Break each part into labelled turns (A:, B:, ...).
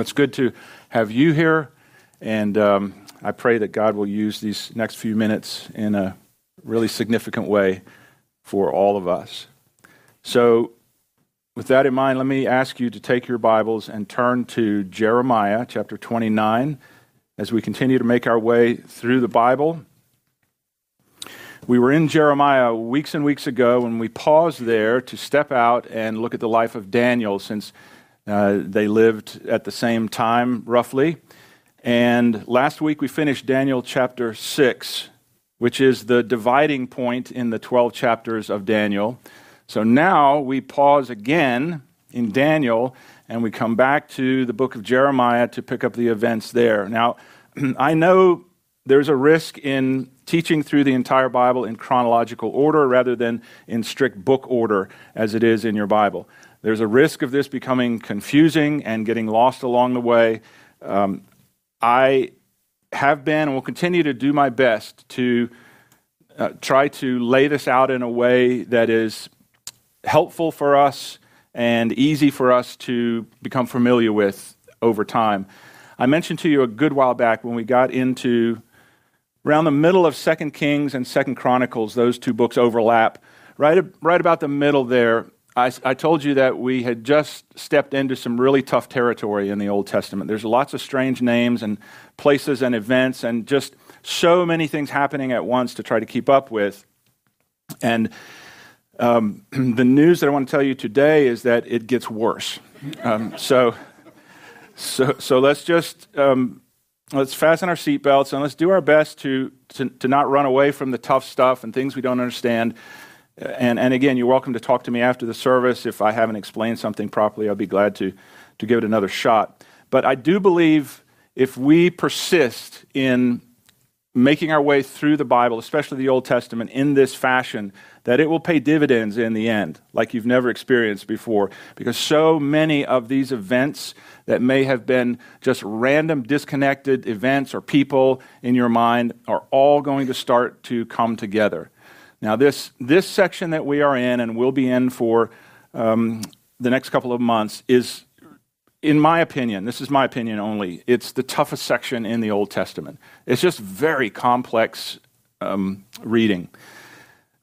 A: It's good to have you here, and um, I pray that God will use these next few minutes in a really significant way for all of us. So, with that in mind, let me ask you to take your Bibles and turn to Jeremiah chapter 29 as we continue to make our way through the Bible. We were in Jeremiah weeks and weeks ago when we paused there to step out and look at the life of Daniel since uh, they lived at the same time, roughly. And last week we finished Daniel chapter 6, which is the dividing point in the 12 chapters of Daniel. So now we pause again in Daniel and we come back to the book of Jeremiah to pick up the events there. Now, I know there's a risk in teaching through the entire Bible in chronological order rather than in strict book order as it is in your Bible. There's a risk of this becoming confusing and getting lost along the way. Um, I have been and will continue to do my best to uh, try to lay this out in a way that is helpful for us and easy for us to become familiar with over time. I mentioned to you a good while back when we got into around the middle of Second Kings and Second Chronicles, those two books overlap. Right, right about the middle there, I, I, told you that we had just stepped into some really tough territory in the Old Testament. There's lots of strange names and places and events, and just so many things happening at once to try to keep up with. And um, the news that I want to tell you today is that it gets worse. Um, so, so, so let's just um, let's fasten our seatbelts and let's do our best to, to, to not run away from the tough stuff and things we don't understand. And, and again, you're welcome to talk to me after the service. If I haven't explained something properly, I'll be glad to, to give it another shot. But I do believe if we persist in making our way through the Bible, especially the Old Testament, in this fashion, that it will pay dividends in the end, like you've never experienced before. Because so many of these events that may have been just random, disconnected events or people in your mind are all going to start to come together. Now, this, this section that we are in and will be in for um, the next couple of months is in my opinion, this is my opinion only, it's the toughest section in the Old Testament. It's just very complex um, reading.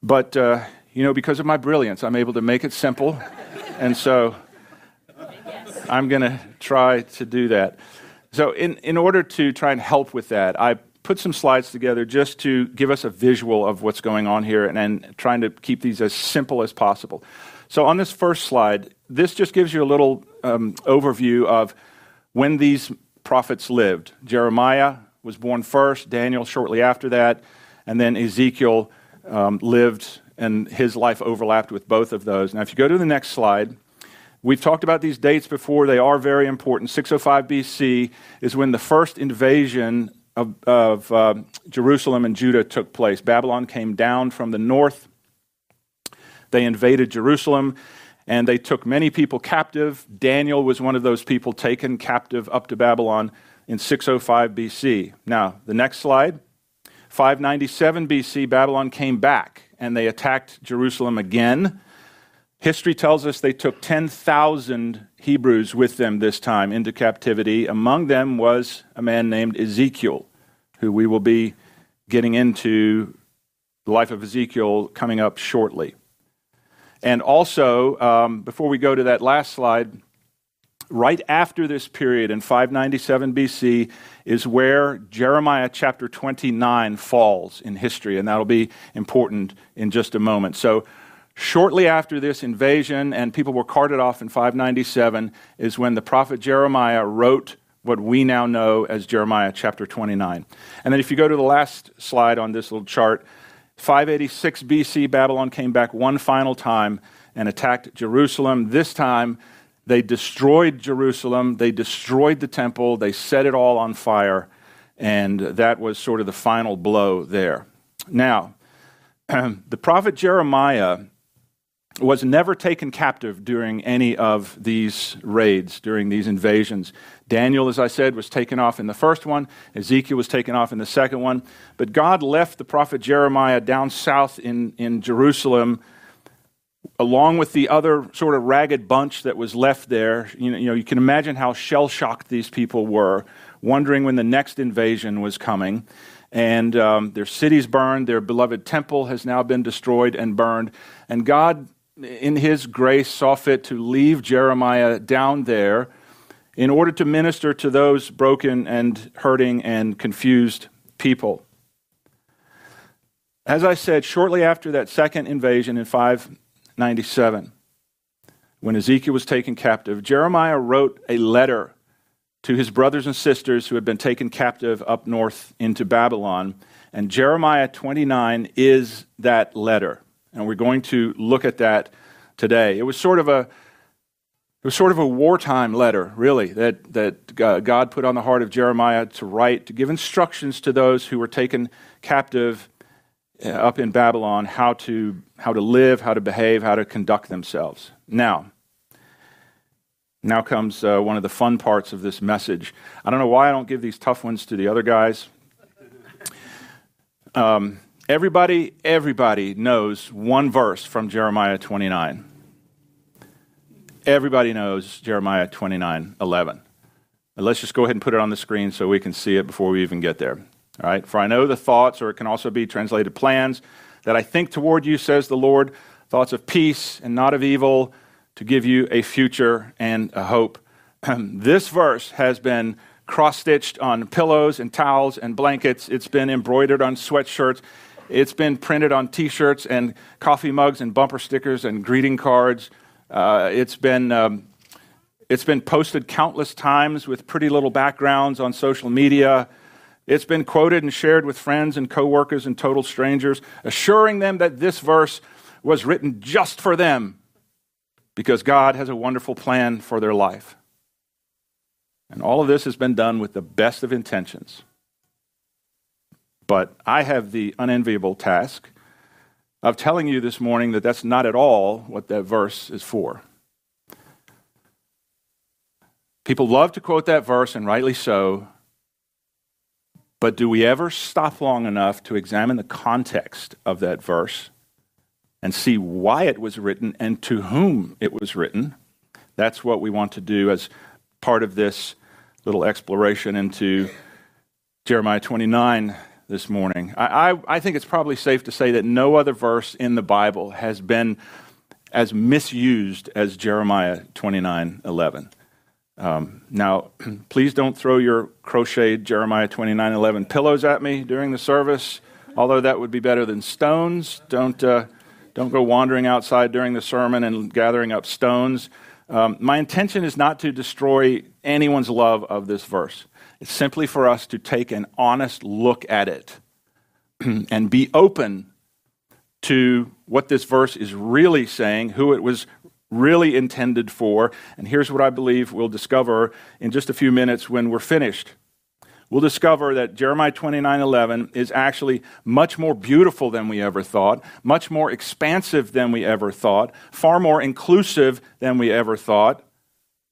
A: But, uh, you know, because of my brilliance, I'm able to make it simple. and so I'm going to try to do that. So, in, in order to try and help with that, I put some slides together just to give us a visual of what's going on here and, and trying to keep these as simple as possible. So, on this first slide, this just gives you a little um, overview of when these prophets lived. Jeremiah was born first, Daniel shortly after that, and then Ezekiel um, lived, and his life overlapped with both of those. Now, if you go to the next slide, we've talked about these dates before. They are very important. 605 BC is when the first invasion of, of uh, Jerusalem and Judah took place. Babylon came down from the north. They invaded Jerusalem and they took many people captive. Daniel was one of those people taken captive up to Babylon in 605 BC. Now, the next slide. 597 BC, Babylon came back and they attacked Jerusalem again. History tells us they took 10,000 Hebrews with them this time into captivity. Among them was a man named Ezekiel, who we will be getting into the life of Ezekiel coming up shortly. And also, um, before we go to that last slide, right after this period in 597 BC is where Jeremiah chapter 29 falls in history, and that'll be important in just a moment. So, shortly after this invasion and people were carted off in 597 is when the prophet Jeremiah wrote what we now know as Jeremiah chapter 29. And then, if you go to the last slide on this little chart, 586 BC, Babylon came back one final time and attacked Jerusalem. This time, they destroyed Jerusalem, they destroyed the temple, they set it all on fire, and that was sort of the final blow there. Now, the prophet Jeremiah was never taken captive during any of these raids, during these invasions. Daniel, as I said, was taken off in the first one. Ezekiel was taken off in the second one. But God left the prophet Jeremiah down south in, in Jerusalem along with the other sort of ragged bunch that was left there, you know, you, know, you can imagine how shell shocked these people were, wondering when the next invasion was coming. And um, their cities burned, their beloved temple has now been destroyed and burned. And God, in His grace, saw fit to leave Jeremiah down there in order to minister to those broken and hurting and confused people. As I said, shortly after that second invasion in 597, when Ezekiel was taken captive, Jeremiah wrote a letter to his brothers and sisters who had been taken captive up north into Babylon. And Jeremiah 29 is that letter. And we're going to look at that today. It was sort of a it was sort of a wartime letter, really, that, that God put on the heart of Jeremiah to write, to give instructions to those who were taken captive uh, up in Babylon how to, how to live, how to behave, how to conduct themselves. Now, now comes uh, one of the fun parts of this message. I don't know why I don't give these tough ones to the other guys. Um, everybody, everybody knows one verse from Jeremiah 29. Everybody knows Jeremiah 29 11. let's just go ahead and put it on the screen so we can see it before we even get there. All right? For I know the thoughts, or it can also be translated plans, that I think toward you, says the Lord, thoughts of peace and not of evil, to give you a future and a hope. this verse has been cross stitched on pillows and towels and blankets, it's been embroidered on sweatshirts. It's been printed on t shirts and coffee mugs and bumper stickers and greeting cards. Uh, it's been um, it's been posted countless times with pretty little backgrounds on social media. It's been quoted and shared with friends and coworkers and total strangers, assuring them that this verse was written just for them because God has a wonderful plan for their life. And all of this has been done with the best of intentions. But I have the unenviable task of telling you this morning that that's not at all what that verse is for. People love to quote that verse, and rightly so. But do we ever stop long enough to examine the context of that verse and see why it was written and to whom it was written? That's what we want to do as part of this little exploration into Jeremiah 29 this morning. I, I, I, think it's probably safe to say that no other verse in the Bible has been as misused as Jeremiah 29 11. Um, now, please don't throw your crocheted Jeremiah 29 11 pillows at me during the service, although that would be better than stones. Don't, uh, don't go wandering outside during the sermon and gathering up stones. Um, my intention is not to destroy anyone's love of this verse. It's simply for us to take an honest look at it and be open to what this verse is really saying, who it was really intended for. And here's what I believe we'll discover in just a few minutes when we're finished. We'll discover that Jeremiah 29:11 is actually much more beautiful than we ever thought, much more expansive than we ever thought, far more inclusive than we ever thought.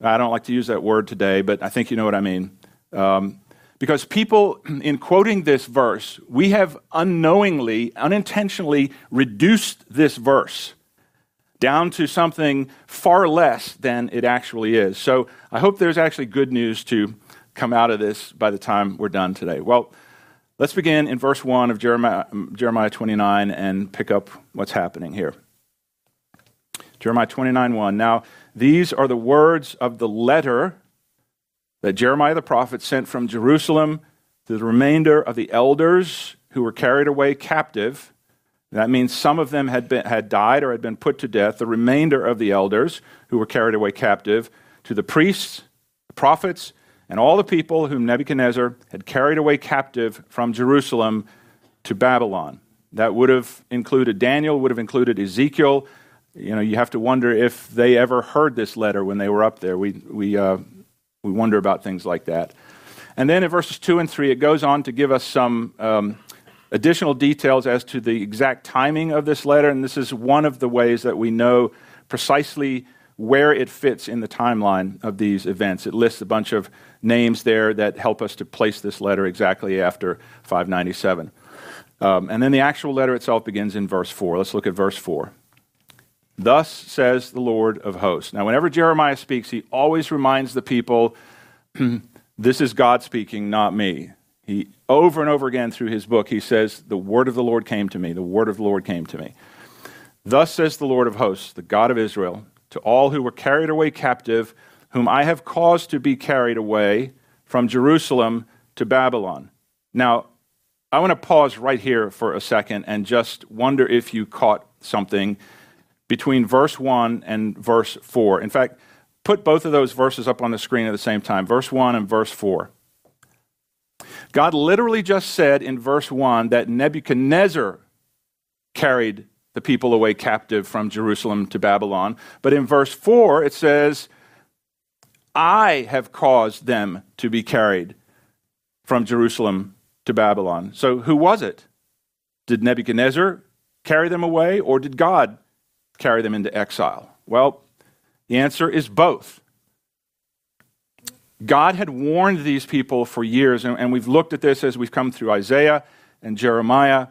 A: I don't like to use that word today, but I think you know what I mean. Um, because people, in quoting this verse, we have unknowingly, unintentionally reduced this verse down to something far less than it actually is. So I hope there's actually good news to come out of this by the time we're done today. Well, let's begin in verse 1 of Jeremiah, Jeremiah 29 and pick up what's happening here. Jeremiah 29 1. Now, these are the words of the letter that Jeremiah the prophet sent from Jerusalem to the remainder of the elders who were carried away captive. That means some of them had, been, had died or had been put to death. The remainder of the elders who were carried away captive, to the priests, the prophets, and all the people whom Nebuchadnezzar had carried away captive from Jerusalem to Babylon. That would have included Daniel, would have included Ezekiel. You know, you have to wonder if they ever heard this letter when they were up there. We, we uh, we wonder about things like that. And then in verses 2 and 3, it goes on to give us some um, additional details as to the exact timing of this letter. And this is one of the ways that we know precisely where it fits in the timeline of these events. It lists a bunch of names there that help us to place this letter exactly after 597. Um, and then the actual letter itself begins in verse 4. Let's look at verse 4. Thus says the Lord of hosts. Now, whenever Jeremiah speaks, he always reminds the people this is God speaking, not me. He over and over again through his book, he says, The word of the Lord came to me, the word of the Lord came to me. Thus says the Lord of hosts, the God of Israel, to all who were carried away captive, whom I have caused to be carried away from Jerusalem to Babylon. Now, I want to pause right here for a second and just wonder if you caught something between verse 1 and verse 4. In fact, put both of those verses up on the screen at the same time verse 1 and verse 4. God literally just said in verse 1 that Nebuchadnezzar carried the people away captive from Jerusalem to Babylon. But in verse 4, it says, I have caused them to be carried from Jerusalem to Babylon. So who was it? Did Nebuchadnezzar carry them away, or did God carry them into exile? Well, the answer is both. God had warned these people for years, and, we've looked at this as we've come through Isaiah and Jeremiah.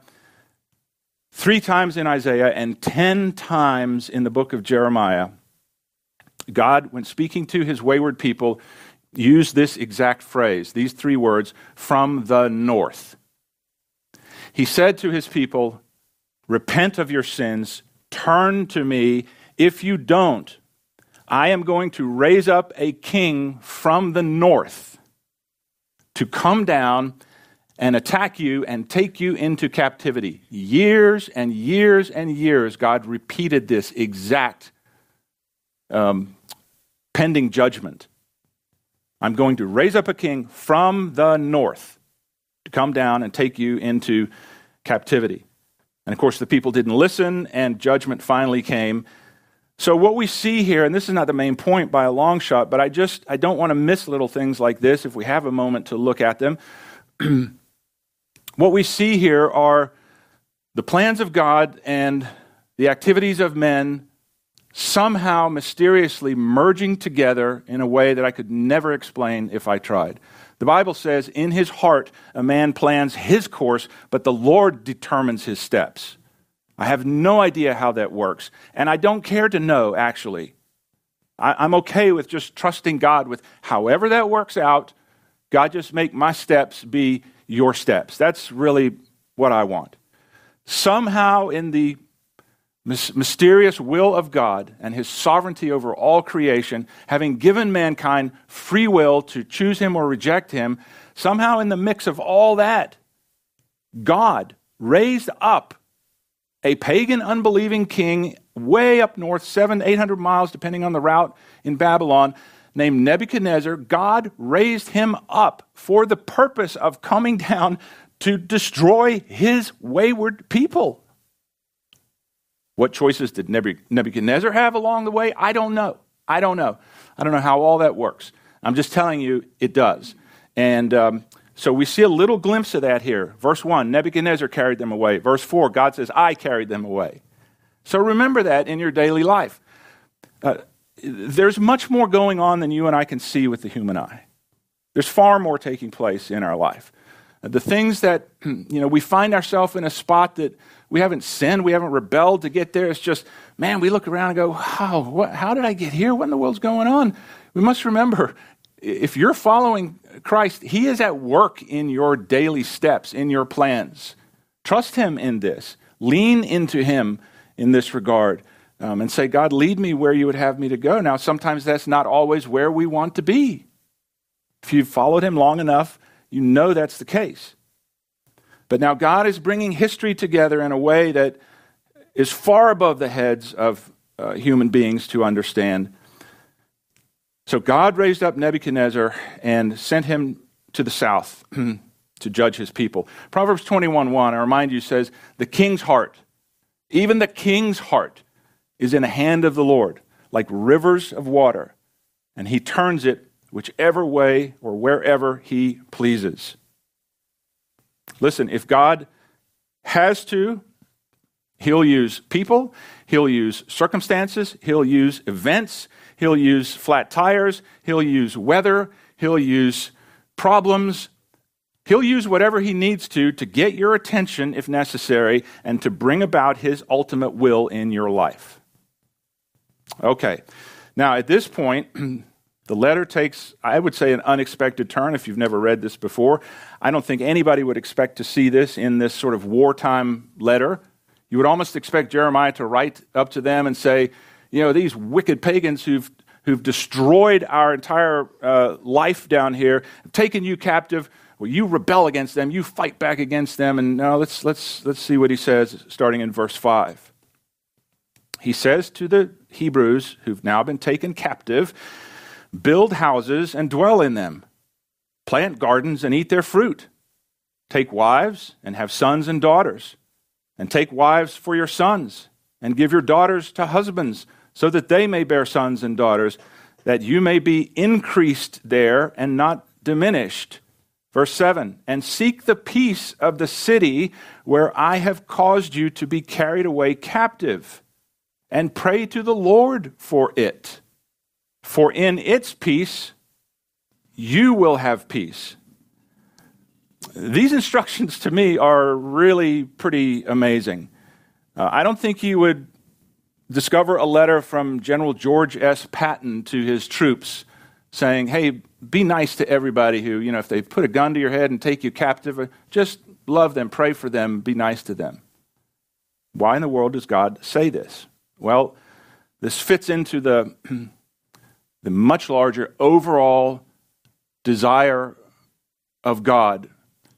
A: Three times in Isaiah and ten times in the book of Jeremiah, God, when speaking to his wayward people, used this exact phrase, these three words, from the north. He said to his people, Repent of your sins, turn to me. If you don't, I am going to raise up a king from the north to come down and attack you and take you into captivity. Years and years and years, God repeated this exact um, pending judgment. I'm going to raise up a king from the north to come down and take you into captivity. And of course, the people didn't listen, and judgment finally came. So what we see here, and this is not the main point by a long shot, but I just I don't want to miss little things like this if we have a moment to look at them. what we see here are the plans of God and the activities of men somehow mysteriously merging together in a way that I could never explain if I tried. The Bible says, In his heart, a man plans his course, but the Lord determines his steps. I have no idea how that works. And I don't care to know, actually. I, am okay with just trusting God with however that works out. God, just make my steps be your steps. That's really what I want. Somehow, in the mysterious will of God and his sovereignty over all creation, having given mankind free will to choose him or reject him, somehow in the mix of all that, God raised up a pagan, unbelieving king way up north, seven, eight hundred miles, depending on the route in Babylon, named Nebuchadnezzar. God raised him up for the purpose of coming down to destroy his wayward people. What choices did Nebuchadnezzar have along the way? I don't know. I don't know. I don't know how all that works. I'm just telling you it does. And um, so we see a little glimpse of that here. Verse 1 Nebuchadnezzar carried them away. Verse 4 God says, I carried them away. So remember that in your daily life. Uh, there's much more going on than you and I can see with the human eye. There's far more taking place in our life. The things that, you know, we find ourselves in a spot that we haven't sinned, we haven't rebelled to get there. It's just, man, we look around and go, wow, what, how did I get here? What in the world's going on? We must remember if you're following Christ, He is at work in your daily steps, in your plans. Trust Him in this. Lean into Him in this regard um, and say, God, lead me where you would have me to go. Now, sometimes that's not always where we want to be. If you've followed Him long enough, you know that's the case. But now God is bringing history together in a way that is far above the heads of uh, human beings to understand. So God raised up Nebuchadnezzar and sent him to the south to judge his people. Proverbs 21:1, I remind you, says, The king's heart, even the king's heart, is in the hand of the Lord, like rivers of water, and he turns it whichever way or wherever he pleases. Listen, if God has to, he'll use people, he'll use circumstances, he'll use events, He'll use flat tires. He'll use weather. He'll use problems. He'll use whatever he needs to to get your attention if necessary and to bring about his ultimate will in your life. Okay. Now, at this point, the letter takes, I would say, an unexpected turn if you've never read this before. I don't think anybody would expect to see this in this sort of wartime letter. You would almost expect Jeremiah to write up to them and say, you know, these wicked pagans who've, who've destroyed our entire uh, life down here, taken you captive. Well, you rebel against them, you fight back against them. And now let's, let's, let's see what he says starting in verse 5. He says to the Hebrews who've now been taken captive, build houses and dwell in them, plant gardens and eat their fruit, take wives and have sons and daughters, and take wives for your sons, and give your daughters to husbands, so that they may bear sons and daughters, that you may be increased there and not diminished. Verse 7 And seek the peace of the city where I have caused you to be carried away captive and pray to the Lord for it. For in its peace, you will have peace. These instructions to me are really pretty amazing. Uh, I don't think you would discover a letter from General George S. Patton to his troops saying, hey, be nice to everybody who, you know, if they put a gun to your head and take you captive, just love them, pray for them, be nice to them. Why in the world does God say this? Well, this fits into the, the much larger overall desire of God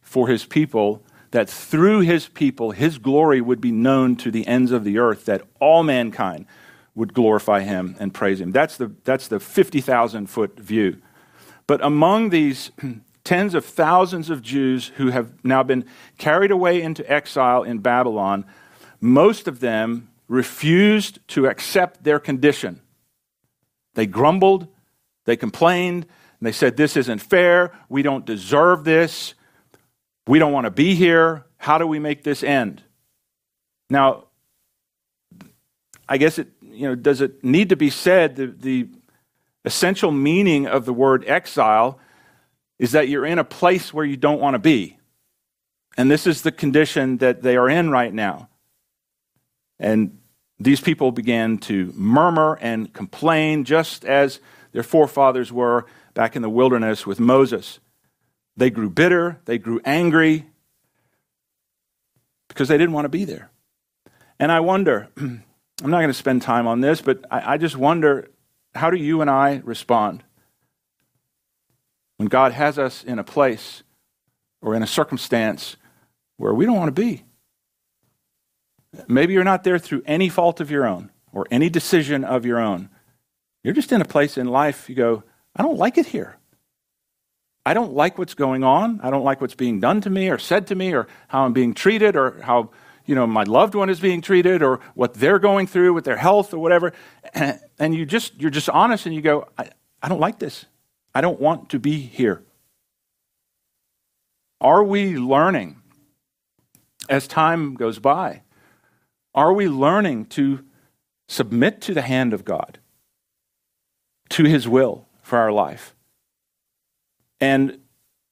A: for his people that through his people his glory would be known to the ends of the earth that all mankind would glorify him and praise him that's the that's the 50,000 foot view but among these tens of thousands of Jews who have now been carried away into exile in Babylon most of them refused to accept their condition. They grumbled, they complained, they said, This isn't fair. We don't deserve this. We don't want to be here. How do we make this end? Now, I guess it, you know, does it need to be said the, the essential meaning of the word exile is that you're in a place where you don't want to be. And this is the condition that they are in right now. And these people began to murmur and complain, just as their forefathers were back in the wilderness with Moses. They grew bitter, they grew angry because they didn't want to be there. And I wonder, I'm not going to spend time on this, but I, I just wonder how do you and I respond when God has us in a place or in a circumstance where we don't want to be? Maybe you're not there through any fault of your own or any decision of your own. You're just in a place in life you go, I don't like it here. I don't like what's going on. I don't like what's being done to me or said to me or how I'm being treated or how you know my loved one is being treated or what they're going through with their health or whatever. And you just you're just honest and you go, I, I don't like this. I don't want to be here. Are we learning as time goes by are we learning to submit to the hand of God, to his will for our life? And,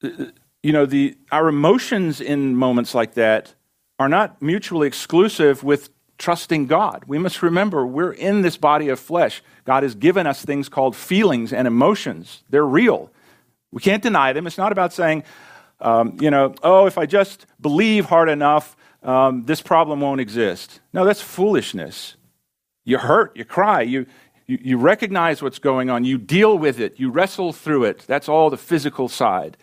A: you know, the, our emotions in moments like that are not mutually exclusive with trusting God. We must remember we're in this body of flesh. God has given us things called feelings and emotions, they're real. We can't deny them. It's not about saying, um, you know, oh, if I just believe hard enough, um, this problem won't exist. No, that's foolishness. You hurt, you cry, you, you, you recognize what's going on, you deal with it, you wrestle through it. That's all the physical side.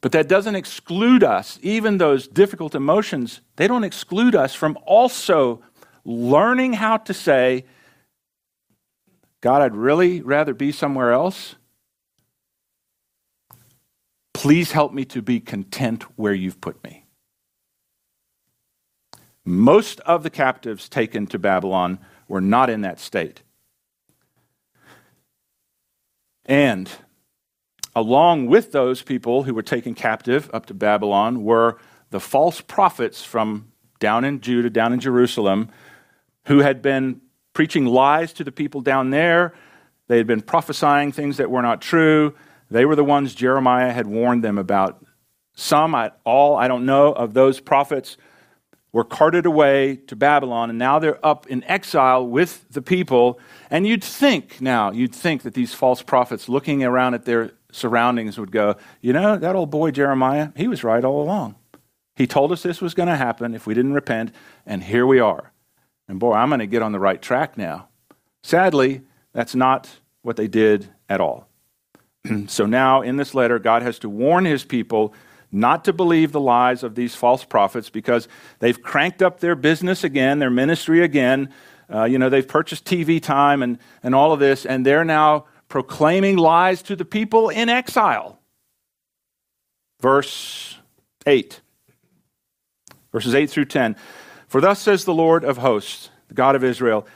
A: But that doesn't exclude us, even those difficult emotions, they don't exclude us from also learning how to say, God, I'd really rather be somewhere else. Please help me to be content where you've put me. Most of the captives taken to Babylon were not in that state. And along with those people who were taken captive up to Babylon were the false prophets from down in Judah, down in Jerusalem, who had been preaching lies to the people down there. They had been prophesying things that were not true. They were the ones Jeremiah had warned them about. Some, all, I don't know, of those prophets were carted away to Babylon, and now they're up in exile with the people. And you'd think now, you'd think that these false prophets looking around at their surroundings would go, you know, that old boy Jeremiah, he was right all along. He told us this was going to happen if we didn't repent, and here we are. And boy, I'm going to get on the right track now. Sadly, that's not what they did at all. so now, in this letter, God has to warn his people not to believe the lies of these false prophets because they've cranked up their business again, their ministry again. Uh, you know, they've purchased TV time and, and all of this, and they're now proclaiming lies to the people in exile. Verse 8. Verses 8 through 10. For thus says the Lord of hosts, the God of Israel,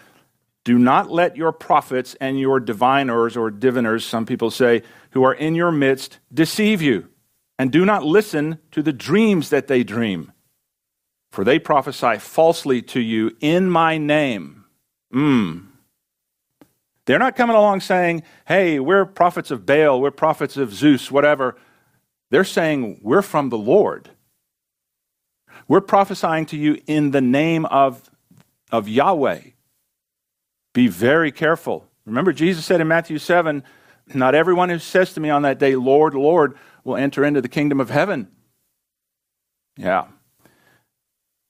A: do not let your prophets and your diviners or diviners, some people say, who are in your midst, deceive you and do not listen to the dreams that they dream. For they prophesy falsely to you in my name. Mm. They're not coming along saying, hey, we're prophets of Baal, we're prophets of Zeus, whatever. They're saying, we're from the Lord. We're prophesying to you in the name of, of Yahweh. Be very careful. Remember, Jesus said in Matthew 7 Not everyone who says to me on that day, Lord, Lord, will enter into the kingdom of heaven. Yeah.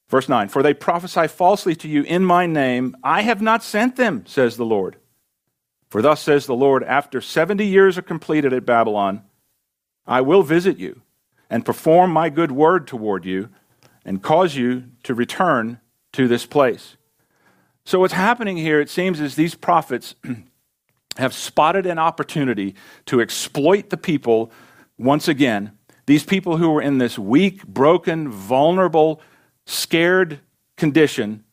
A: Verse 9 For they prophesy falsely to you in my name. I have not sent them, says the Lord. For thus says the Lord, after 70 years are completed at Babylon, I will visit you and perform my good word toward you and cause you to return to this place. So, what's happening here, it seems, is these prophets have spotted an opportunity to exploit the people once again, these people who were in this weak, broken, vulnerable, scared condition,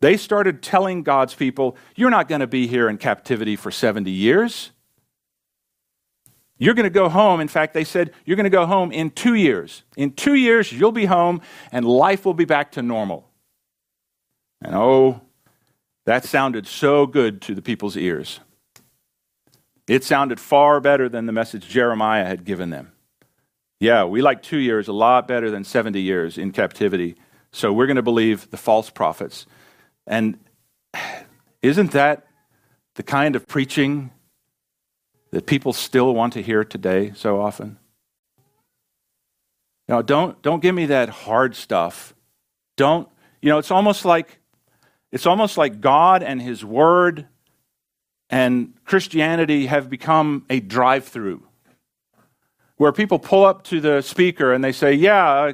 A: they started telling God's people, You're not going to be here in captivity for 70 years. You're going to go home. In fact, they said, You're going to go home in two years. In two years, you'll be home and life will be back to normal. And oh, that sounded so good to the people's ears. It sounded far better than the message Jeremiah had given them. Yeah, we like two years a lot better than 70 years in captivity. So we're going to believe the false prophets. And isn't that the kind of preaching that people still want to hear today so often? Now, don't, don't give me that hard stuff. Don't, you know, it's almost like it's almost like God and His Word and Christianity have become a drive through where people pull up to the speaker and they say, Yeah,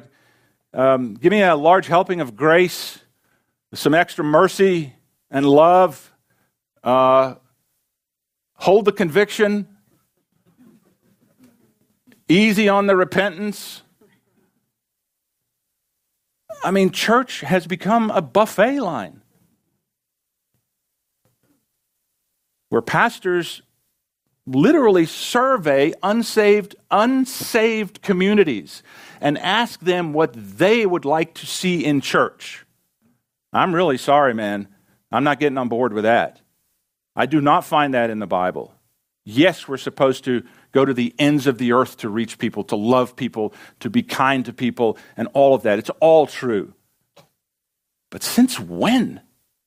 A: um, give me a large helping of grace, some extra mercy and love, uh, hold the conviction, easy on the repentance. I mean, church has become a buffet line. Where pastors literally survey unsaved unsaved communities and ask them what they would like to see in church. I'm really sorry, man. I'm not getting on board with that. I do not find that in the Bible. Yes, we're supposed to go to the ends of the earth to reach people, to love people, to be kind to people, and all of that. It's all true. But since when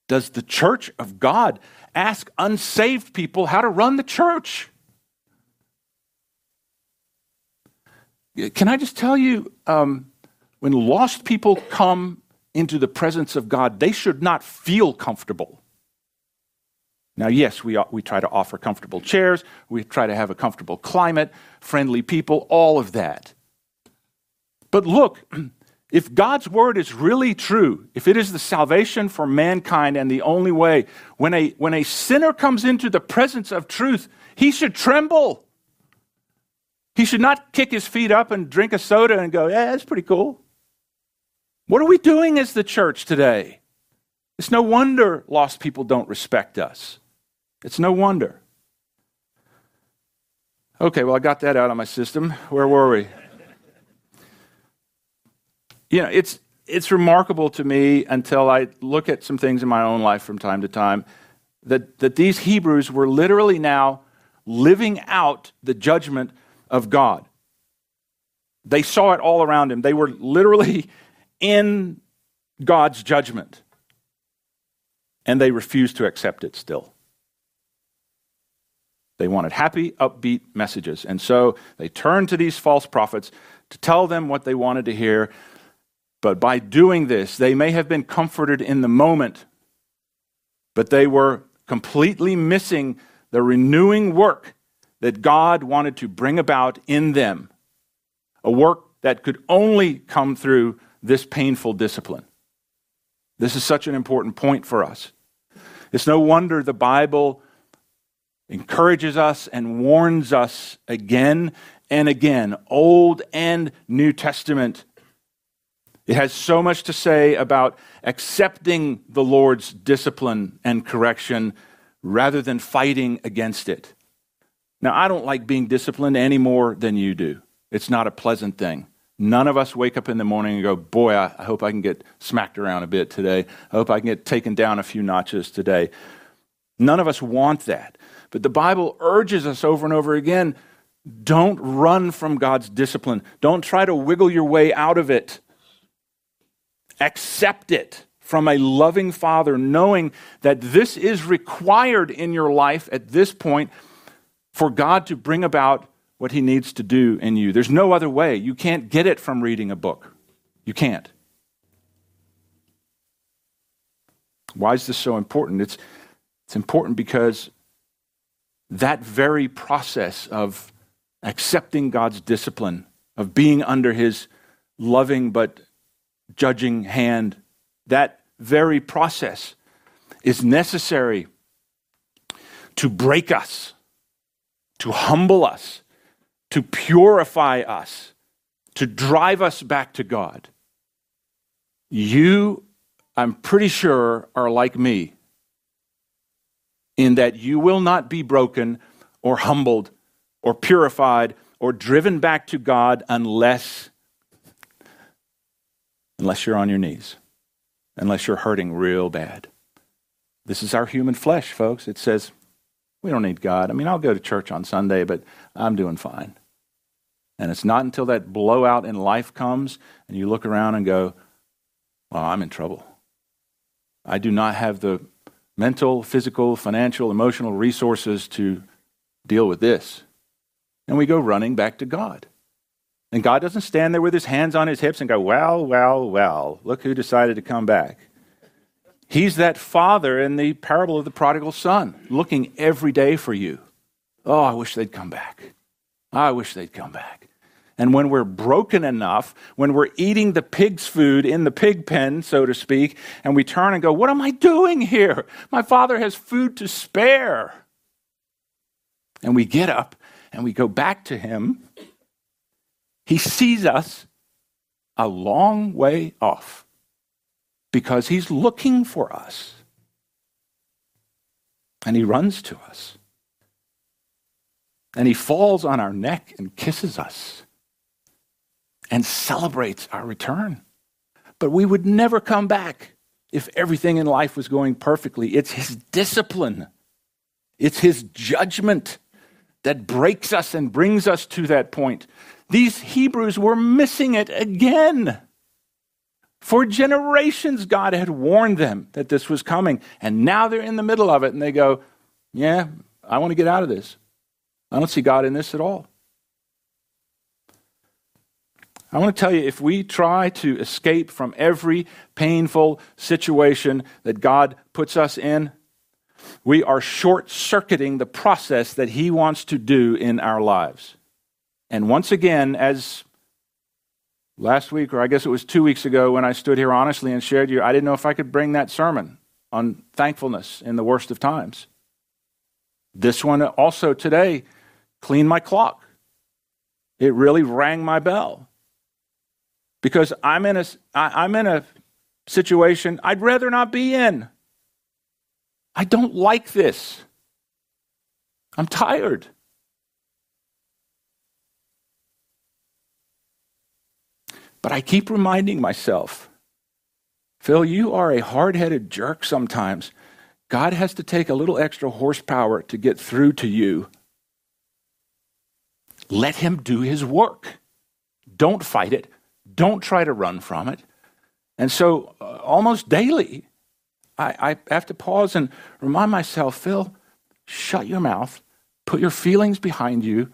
A: does the church of God ask unsaved people how to run the church. Can I just tell you, um, when lost people come into the presence of God, they should not feel comfortable. Now, yes, we, we try to offer comfortable chairs, we try to have a comfortable climate, friendly people, all of that. But look, if God's word is really true, if it is the salvation for mankind and the only way, when a, when a sinner comes into the presence of truth, he should tremble. He should not kick his feet up and drink a soda and go, yeah, that's pretty cool. What are we doing as the church today? It's no wonder lost people don't respect us. It's no wonder. Okay, well, I got that out of my system. Where were we? You know, it's, it's remarkable to me until I look at some things in my own life from time to time that, that these Hebrews were literally now living out the judgment of God. They saw it all around them. They were literally in God's judgment. And they refused to accept it still. They wanted happy, upbeat messages. And so they turned to these false prophets to tell them what they wanted to hear. But by doing this, they may have been comforted in the moment, but they were completely missing the renewing work that God wanted to bring about in them, a work that could only come through this painful discipline. This is such an important point for us. It's no wonder the Bible encourages us and warns us again and again, Old and New Testament. It has so much to say about accepting the Lord's discipline and correction rather than fighting against it. Now, I don't like being disciplined any more than you do. It's not a pleasant thing. None of us wake up in the morning and go, Boy, I, hope I can get smacked around a bit today. I hope I can get taken down a few notches today. None of us want that. But the Bible urges us over and over again don't run from God's discipline, don't try to wiggle your way out of it. Accept it from a loving father, knowing that this is required in your life at this point for God to bring about what he needs to do in you. There's no other way. You can't get it from reading a book. You can't. Why is this so important? It's, it's important because that very process of accepting God's discipline, of being under his loving but judging hand, that very process is necessary to break us, to humble us, to purify us, to drive us back to God. You, I'm pretty sure, are like me in that you will not be broken or humbled or purified or driven back to God unless unless you're on your knees, unless you're hurting real bad. This is our human flesh, folks. It says, we don't need God. I mean, I'll go to church on Sunday, but I'm doing fine. And it's not until that blowout in life comes and you look around and go, well, I'm in trouble. I do not have the mental, physical, financial, emotional resources to deal with this. And we go running back to God. And God doesn't stand there with his hands on his hips and go, Well, well, well, look who decided to come back. He's that father in the parable of the prodigal son, looking every day for you. Oh, I wish they'd come back. I wish they'd come back. And when we're broken enough, when we're eating the pig's food in the pig pen, so to speak, and we turn and go, What am I doing here? My father has food to spare. And we get up and we go back to him. He sees us a long way off because he's looking for us. And he runs to us. And he falls on our neck and kisses us and celebrates our return. But we would never come back if everything in life was going perfectly. It's his discipline, it's his judgment that breaks us and brings us to that point. These Hebrews were missing it again. For generations, God had warned them that this was coming. And now they're in the middle of it and they go, Yeah, I want to get out of this. I don't see God in this at all. I want to tell you if we try to escape from every painful situation that God puts us in, we are short circuiting the process that He wants to do in our lives. And once again, as last week, or I guess it was two weeks ago, when I stood here honestly and shared you, I didn't know if I could bring that sermon on thankfulness in the worst of times. This one also today cleaned my clock. It really rang my bell because I'm in a, I'm in a situation I'd rather not be in. I don't like this. I'm tired. But I keep reminding myself Phil, you are a hard headed jerk sometimes. God has to take a little extra horsepower to get through to you. Let Him do His work. Don't fight it. Don't try to run from it. And so, uh, almost daily, I, I have to pause and remind myself Phil, shut your mouth, put your feelings behind you,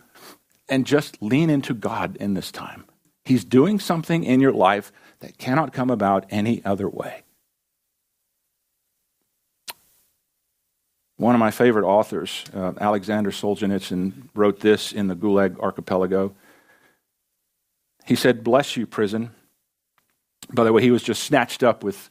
A: and just lean into God in this time. He's doing something in your life that cannot come about any other way. One of my favorite authors, uh, Alexander Solzhenitsyn, wrote this in the Gulag Archipelago. He said, Bless you, prison. By the way, he was just snatched up with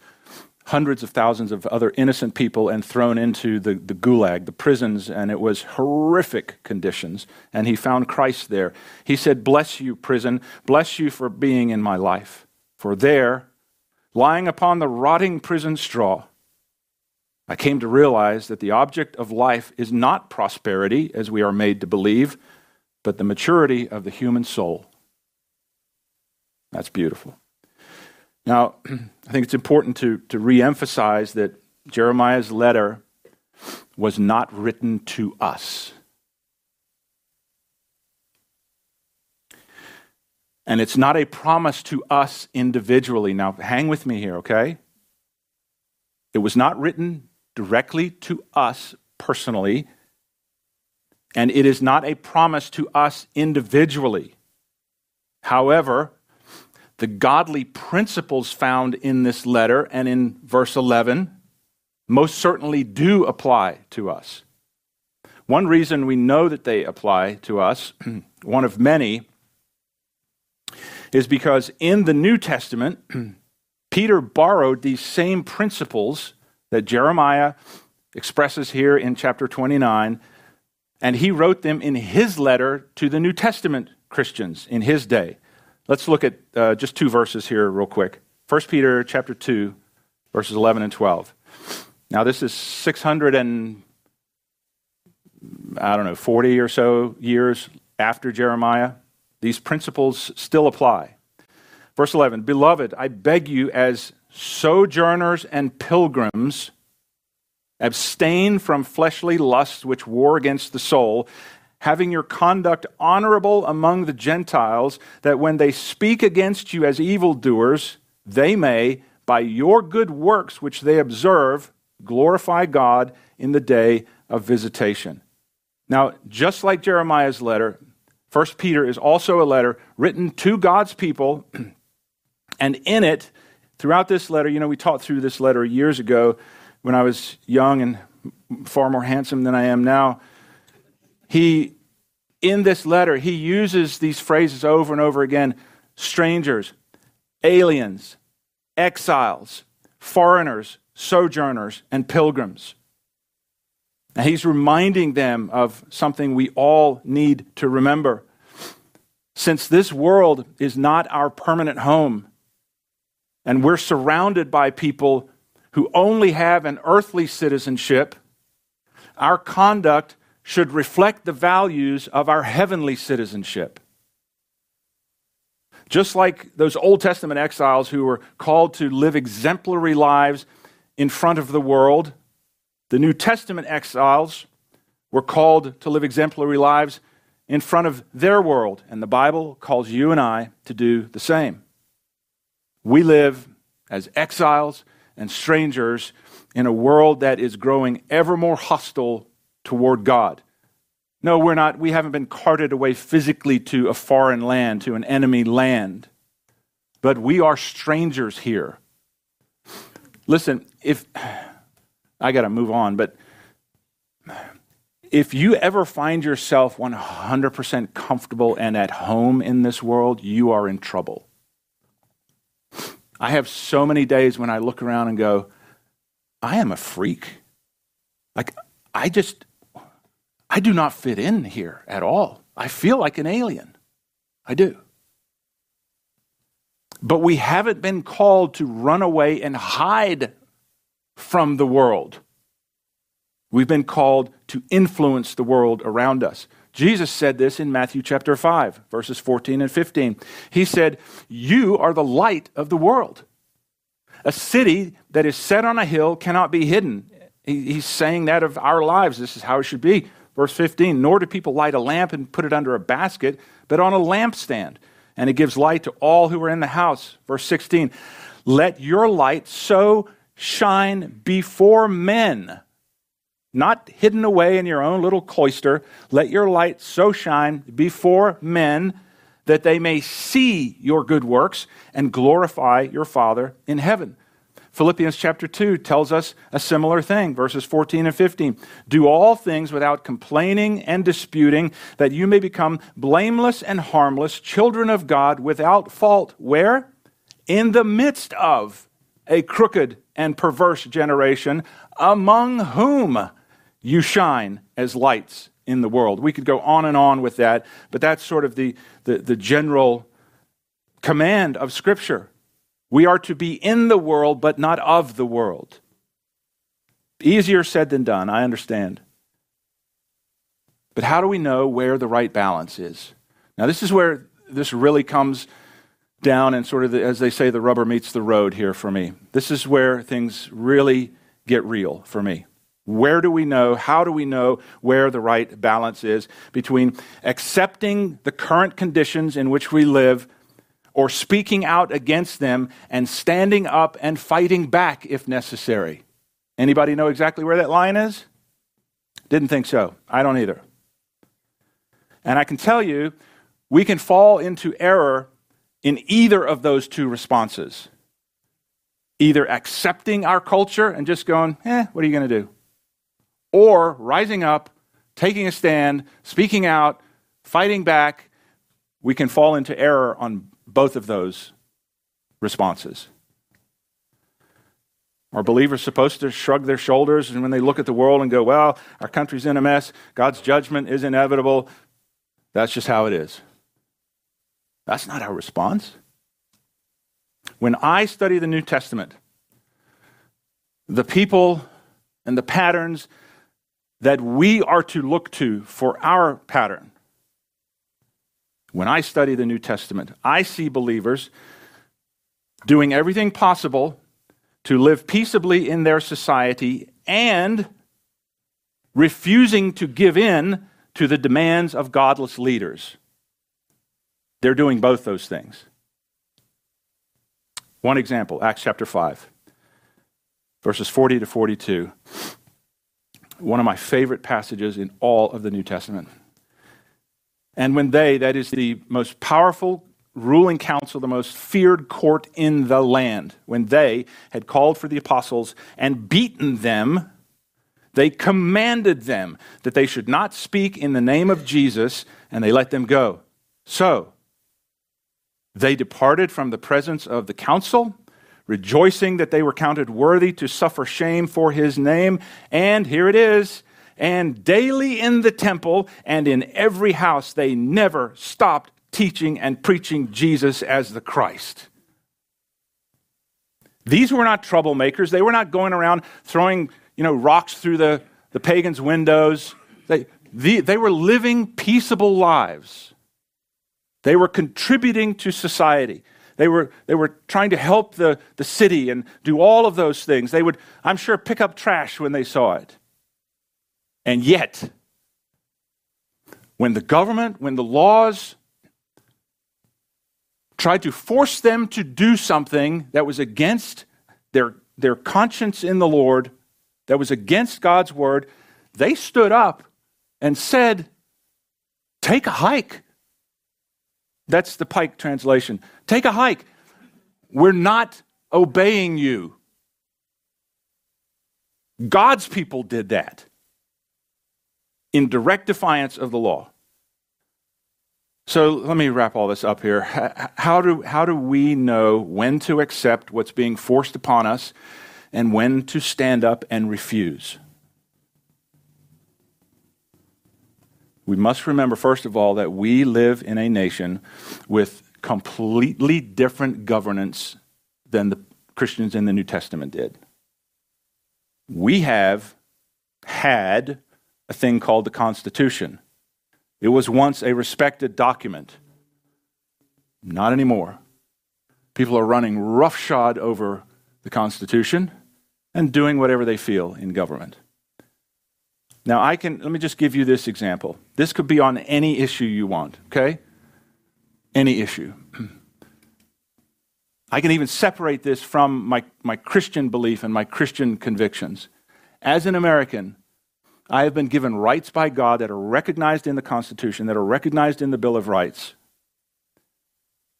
A: hundreds of thousands of other innocent people and thrown into the, the gulag, the prisons, and it was horrific conditions. And he found Christ there. He said, Bless you, prison. Bless you for being in my life. For there, lying upon the rotting prison straw, I came to realize that the object of life is not prosperity, as we are made to believe, but the maturity of the human soul. That's beautiful. Now, I think it's important to, to re emphasize that Jeremiah's letter was not written to us. And it's not a promise to us individually. Now, hang with me here, okay? It was not written directly to us personally, and it is not a promise to us individually. However, the godly principles found in this letter and in verse 11 most certainly do apply to us. One reason we know that they apply to us, one of many, is because in the New Testament, Peter borrowed these same principles that Jeremiah expresses here in chapter 29, and he wrote them in his letter to the New Testament Christians in his day. Let's look at uh, just two verses here, real quick. 1 Peter chapter 2, verses 11 and 12. Now, this is 600 and, I don't know, 40 or so years after Jeremiah. These principles still apply. Verse 11 Beloved, I beg you, as sojourners and pilgrims, abstain from fleshly lusts which war against the soul, having your conduct honorable among the Gentiles, that when they speak against you as evildoers, they may, by your good works which they observe, glorify God in the day of visitation. Now, just like Jeremiah's letter, 1 Peter is also a letter written to God's people, and in it, throughout this letter, you know, we taught through this letter years ago when I was young and far more handsome than I am now. He, in this letter, he uses these phrases over and over again strangers, aliens, exiles, foreigners, sojourners, and pilgrims. And he's reminding them of something we all need to remember. Since this world is not our permanent home, and we're surrounded by people who only have an earthly citizenship, our conduct should reflect the values of our heavenly citizenship. Just like those Old Testament exiles who were called to live exemplary lives in front of the world, the New Testament exiles were called to live exemplary lives in front of their world, and the Bible calls you and I to do the same. We live as exiles and strangers in a world that is growing ever more hostile toward God. No, we're not, we haven't been carted away physically to a foreign land, to an enemy land. But we are strangers here. Listen, if I got to move on, but if you ever find yourself 100% comfortable and at home in this world, you are in trouble. I have so many days when I look around and go, I am a freak. Like, I just, I do not fit in here at all. I feel like an alien. I do. But we haven't been called to run away and hide from the world. We've been called to influence the world around us. Jesus said this in Matthew chapter 5, verses 14 and 15. He said, You are the light of the world. A city that is set on a hill cannot be hidden. He's saying that of our lives. This is how it should be. Verse 15 Nor do people light a lamp and put it under a basket, but on a lampstand, and it gives light to all who are in the house. Verse 16 Let your light so shine before men, not hidden away in your own little cloister. Let your light so shine before men that they may see your good works and glorify your Father in heaven. Philippians chapter 2 tells us a similar thing, verses 14 and 15. Do all things without complaining and disputing, that you may become blameless and harmless, children of God without fault. Where? In the midst of a crooked and perverse generation, among whom you shine as lights in the world. We could go on and on with that, but that's sort of the, the, the general command of Scripture. We are to be in the world, but not of the world. Easier said than done, I understand. But how do we know where the right balance is? Now, this is where this really comes down and sort of, the, as they say, the rubber meets the road here for me. This is where things really get real for me. Where do we know, how do we know where the right balance is between accepting the current conditions in which we live or speaking out against them and standing up and fighting back if necessary. Anybody know exactly where that line is? Didn't think so. I don't either. And I can tell you, we can fall into error in either of those two responses. Either accepting our culture and just going, eh, what are you going to do? Or rising up, taking a stand, speaking out, fighting back. We can fall into error on both of those responses. Are believers supposed to shrug their shoulders and when they look at the world and go, well, our country's in a mess, God's judgment is inevitable? That's just how it is. That's not our response. When I study the New Testament, the people and the patterns that we are to look to for our pattern when I study the New Testament, I see believers doing everything possible to live peaceably in their society and refusing to give in to the demands of godless leaders. They're doing both those things. One example, Acts chapter 5, verses 40 to 42. One of my favorite passages in all of the New Testament. And when they, that is the most powerful ruling council, the most feared court in the land, when they had called for the apostles and beaten them, they commanded them that they should not speak in the name of Jesus, and they let them go. So, they departed from the presence of the council, rejoicing that they were counted worthy to suffer shame for his name. And here it is and daily in the temple and in every house they never stopped teaching and preaching Jesus as the Christ. These were not troublemakers. They were not going around throwing you know, rocks through the, the pagans' windows. They, the, they were living peaceable lives. They were contributing to society. They were, they were trying to help the, the city and do all of those things. They would, I'm sure, pick up trash when they saw it. And yet, when the government, when the laws tried to force them to do something that was against their, their conscience in the Lord, that was against God's word, they stood up and said, Take a hike. That's the Pike translation. Take a hike. We're not obeying you. God's people did that in direct defiance of the law. So let me wrap all this up here. How do, how do we know when to accept what's being forced upon us and when to stand up and refuse? We must remember, first of all, that we live in a nation with completely different governance than the Christians in the New Testament did. We have had a thing called the Constitution. It was once a respected document. Not anymore. People are running roughshod over the Constitution and doing whatever they feel in government. Now, I can, let me just give you this example. This could be on any issue you want, okay? any issue. I can even separate this from my, my Christian belief and my Christian convictions. As an American, I have been given rights by God that are recognized in the Constitution, that are recognized in the Bill of Rights.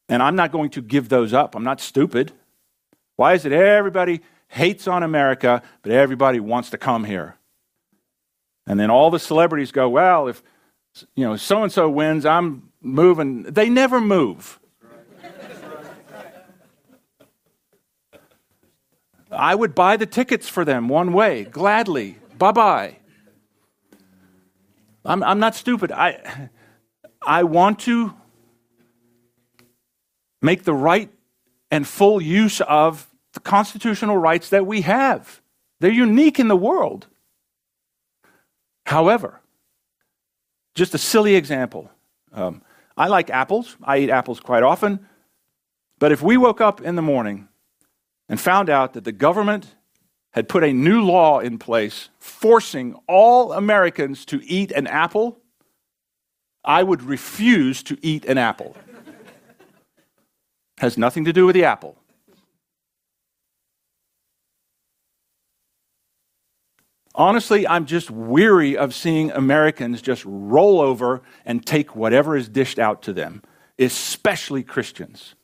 A: And I'm not going to give those up. I'm not stupid. Why is it everybody hates on America, but everybody wants to come here? And then all the celebrities go, well, if you know so and so wins, I'm moving. They never move. I would buy the tickets for them one way, gladly. Bye bye. I'm, I'm not stupid. I, I want to make the right and full use of the constitutional rights that we have. They're unique in the world. However, just a silly example. Um, I like apples. I eat apples quite often. But if we woke up in the morning and found out that the government had put a new law in place forcing all Americans to eat an apple, I would refuse to eat an apple. Has nothing to do with the apple. Honestly, I'm just weary of seeing Americans just roll over and take whatever is dished out to them, especially Christians.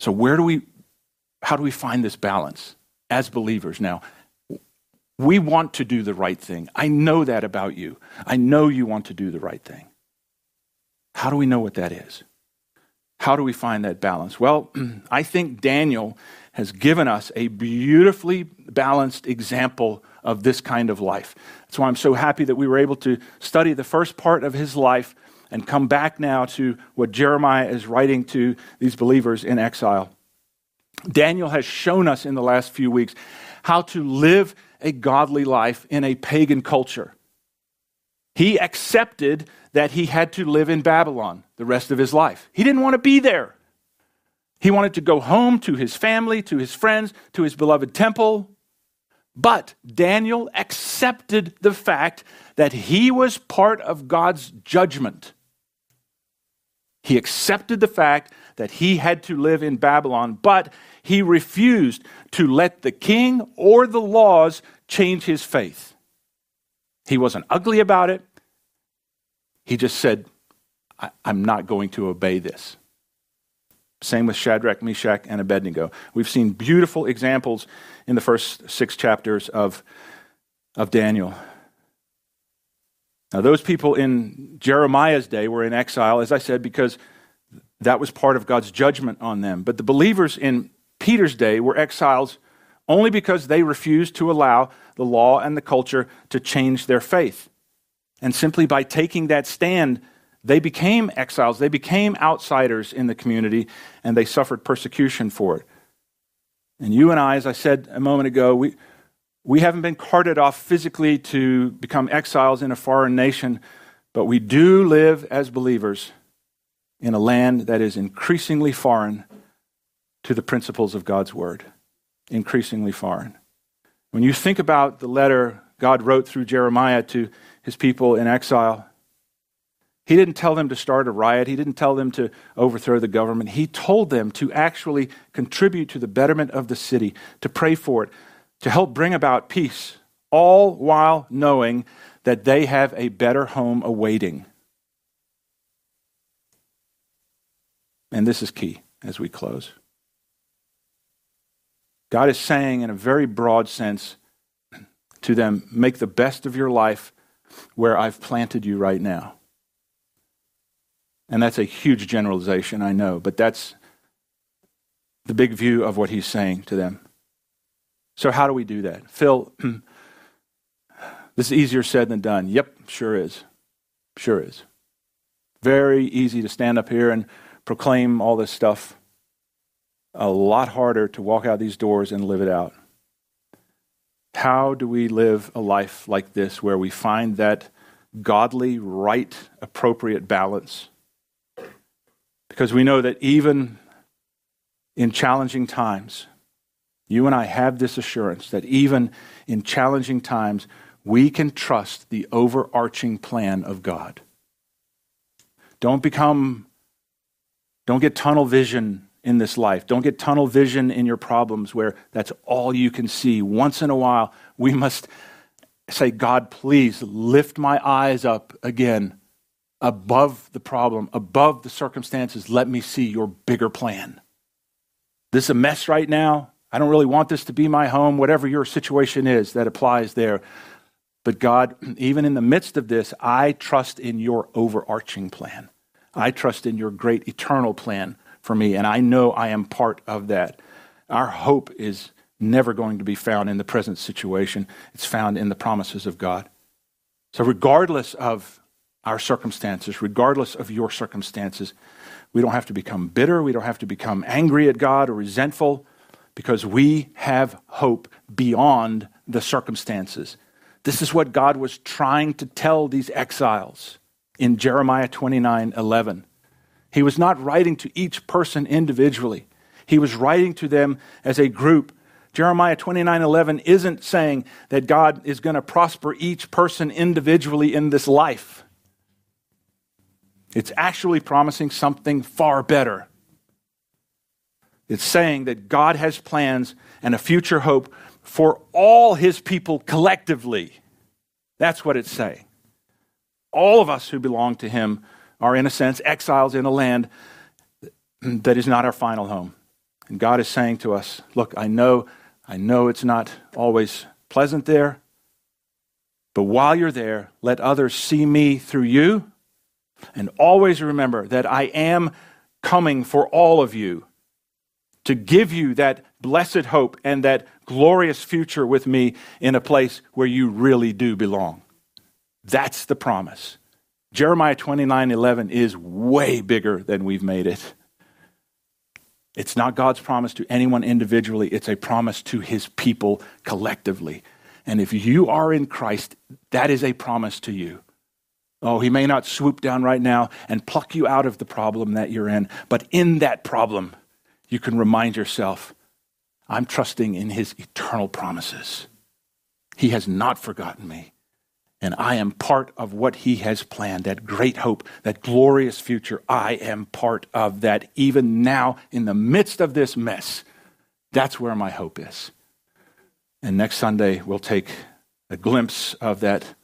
A: So, where do we, how do we find this balance as believers? Now, we want to do the right thing. I know that about you. I know you want to do the right thing. How do we know what that is? How do we find that balance? Well, I think Daniel has given us a beautifully balanced example of this kind of life. That's why I'm so happy that we were able to study the first part of his life and come back now to what Jeremiah is writing to these believers in exile. Daniel has shown us in the last few weeks how to live a godly life in a pagan culture. He accepted that he had to live in Babylon the rest of his life. He didn't want to be there. He wanted to go home to his family, to his friends, to his beloved temple. But Daniel accepted the fact that he was part of God's judgment. He accepted the fact that he had to live in Babylon, but he refused to let the king or the laws change his faith. He wasn't ugly about it. He just said, I'm not going to obey this. Same with Shadrach, Meshach, and Abednego. We've seen beautiful examples in the first six chapters of, of Daniel. Now, those people in Jeremiah's day were in exile, as I said, because that was part of God's judgment on them. But the believers in Peter's day were exiles only because they refused to allow the law and the culture to change their faith. And simply by taking that stand, they became exiles. They became outsiders in the community, and they suffered persecution for it. And you and I, as I said a moment ago, we, we haven't been carted off physically to become exiles in a foreign nation, but we do live as believers in a land that is increasingly foreign to the principles of God's word. Increasingly foreign. When you think about the letter God wrote through Jeremiah to his people in exile, he didn't tell them to start a riot. He didn't tell them to overthrow the government. He told them to actually contribute to the betterment of the city, to pray for it, to help bring about peace, all while knowing that they have a better home awaiting. And this is key as we close. God is saying, in a very broad sense, to them, make the best of your life where I've planted you right now. And that's a huge generalization, I know, but that's the big view of what he's saying to them. So, how do we do that? Phil, this is easier said than done. Yep, sure is. Sure is. Very easy to stand up here and proclaim all this stuff. A lot harder to walk out these doors and live it out. How do we live a life like this where we find that godly, right, appropriate balance? Because we know that even in challenging times, you and I have this assurance that even in challenging times, we can trust the overarching plan of God. Don't become, don't get tunnel vision in this life. Don't get tunnel vision in your problems where that's all you can see. Once in a while, we must say, God, please lift my eyes up again above the problem, above the circumstances. Let me see your bigger plan. This is a mess right now. I don't really want this to be my home, whatever your situation is that applies there. But God, even in the midst of this, I trust in your overarching plan. I trust in your great eternal plan for me, and I know I am part of that. Our hope is never going to be found in the present situation, it's found in the promises of God. So, regardless of our circumstances, regardless of your circumstances, we don't have to become bitter, we don't have to become angry at God or resentful, because we have hope beyond the circumstances. This is what God was trying to tell these exiles in Jeremiah 29 11. He was not writing to each person individually, he was writing to them as a group. Jeremiah 29 11 isn't saying that God is going to prosper each person individually in this life. It's actually promising something far better. It's saying that God has plans and a future hope for all his people collectively. That's what it's saying. All of us who belong to him are, in a sense, exiles in a land that is not our final home. And God is saying to us, Look, I know, I know it's not always pleasant there, but while you're there, let others see me through you. And always remember that I am coming for all of you to give you that blessed hope and that glorious future with me in a place where you really do belong. That's the promise. Jeremiah 29 11 is way bigger than we've made it. It's not God's promise to anyone individually, it's a promise to his people collectively. And if you are in Christ, that is a promise to you. Oh, he may not swoop down right now and pluck you out of the problem that you're in, but in that problem, you can remind yourself I'm trusting in his eternal promises. He has not forgotten me and I am part of what He has planned, that great hope, that glorious future. I am part of that even now in the midst of this mess. That's where my hope is. And next Sunday, we'll take a glimpse of that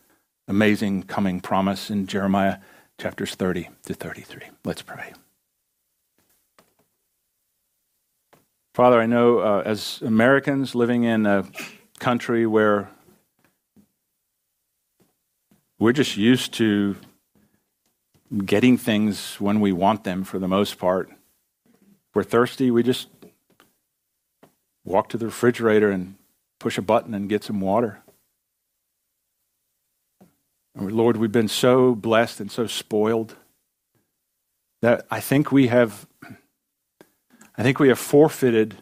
A: amazing coming promise in Jeremiah chapters 30 to 33. Let's pray. Father, I know uh, as Americans living in a country where we're just used to getting things when we want them for the most part. we're thirsty, we just walk to the refrigerator and push a button and get some water. Lord, we've been so blessed and so spoiled that I think we have I think we have forfeited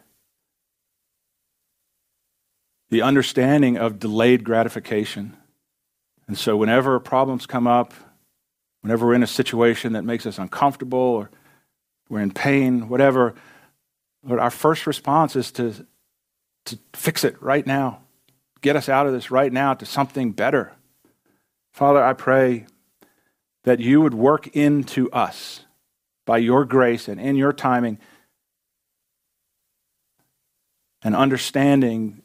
A: the understanding of delayed gratification. And so, whenever problems come up, whenever we're in a situation that makes us uncomfortable or we're in pain, whatever, Lord, our first response is to, to fix it right now. Get us out of this right now to something better. Father, I pray that you would work into us by your grace and in your timing and understanding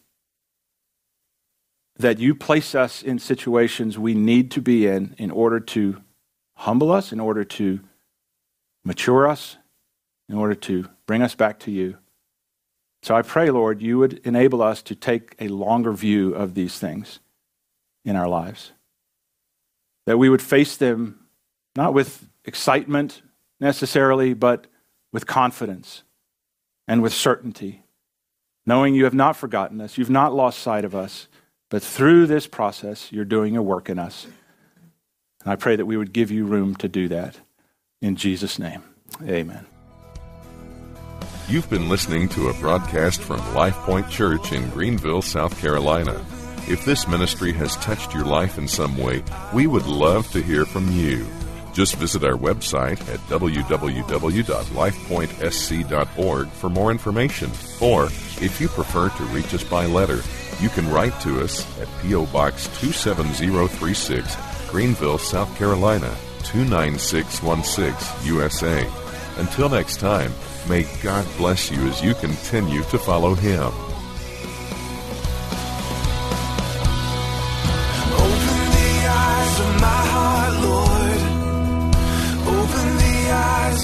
A: that you place us in situations we need to be in in order to humble us, in order to mature us, in order to bring us back to you. So I pray, Lord, you would enable us to take a longer view of these things in our lives. That we would face them not with excitement necessarily, but with confidence and with certainty, knowing you have not forgotten us, you've not lost sight of us, but through this process, you're doing a work in us. And I pray that we would give you room to do that. In Jesus' name, amen.
B: You've been listening to a broadcast from Life Point Church in Greenville, South Carolina. If this ministry has touched your life in some way, we would love to hear from you. Just visit our website at www.lifepointsc.org for more information. Or, if you prefer to reach us by letter, You can write to us at P.O. Box 27036, Greenville, South Carolina 29616, USA. Until next time, may God bless you as you continue to follow Him.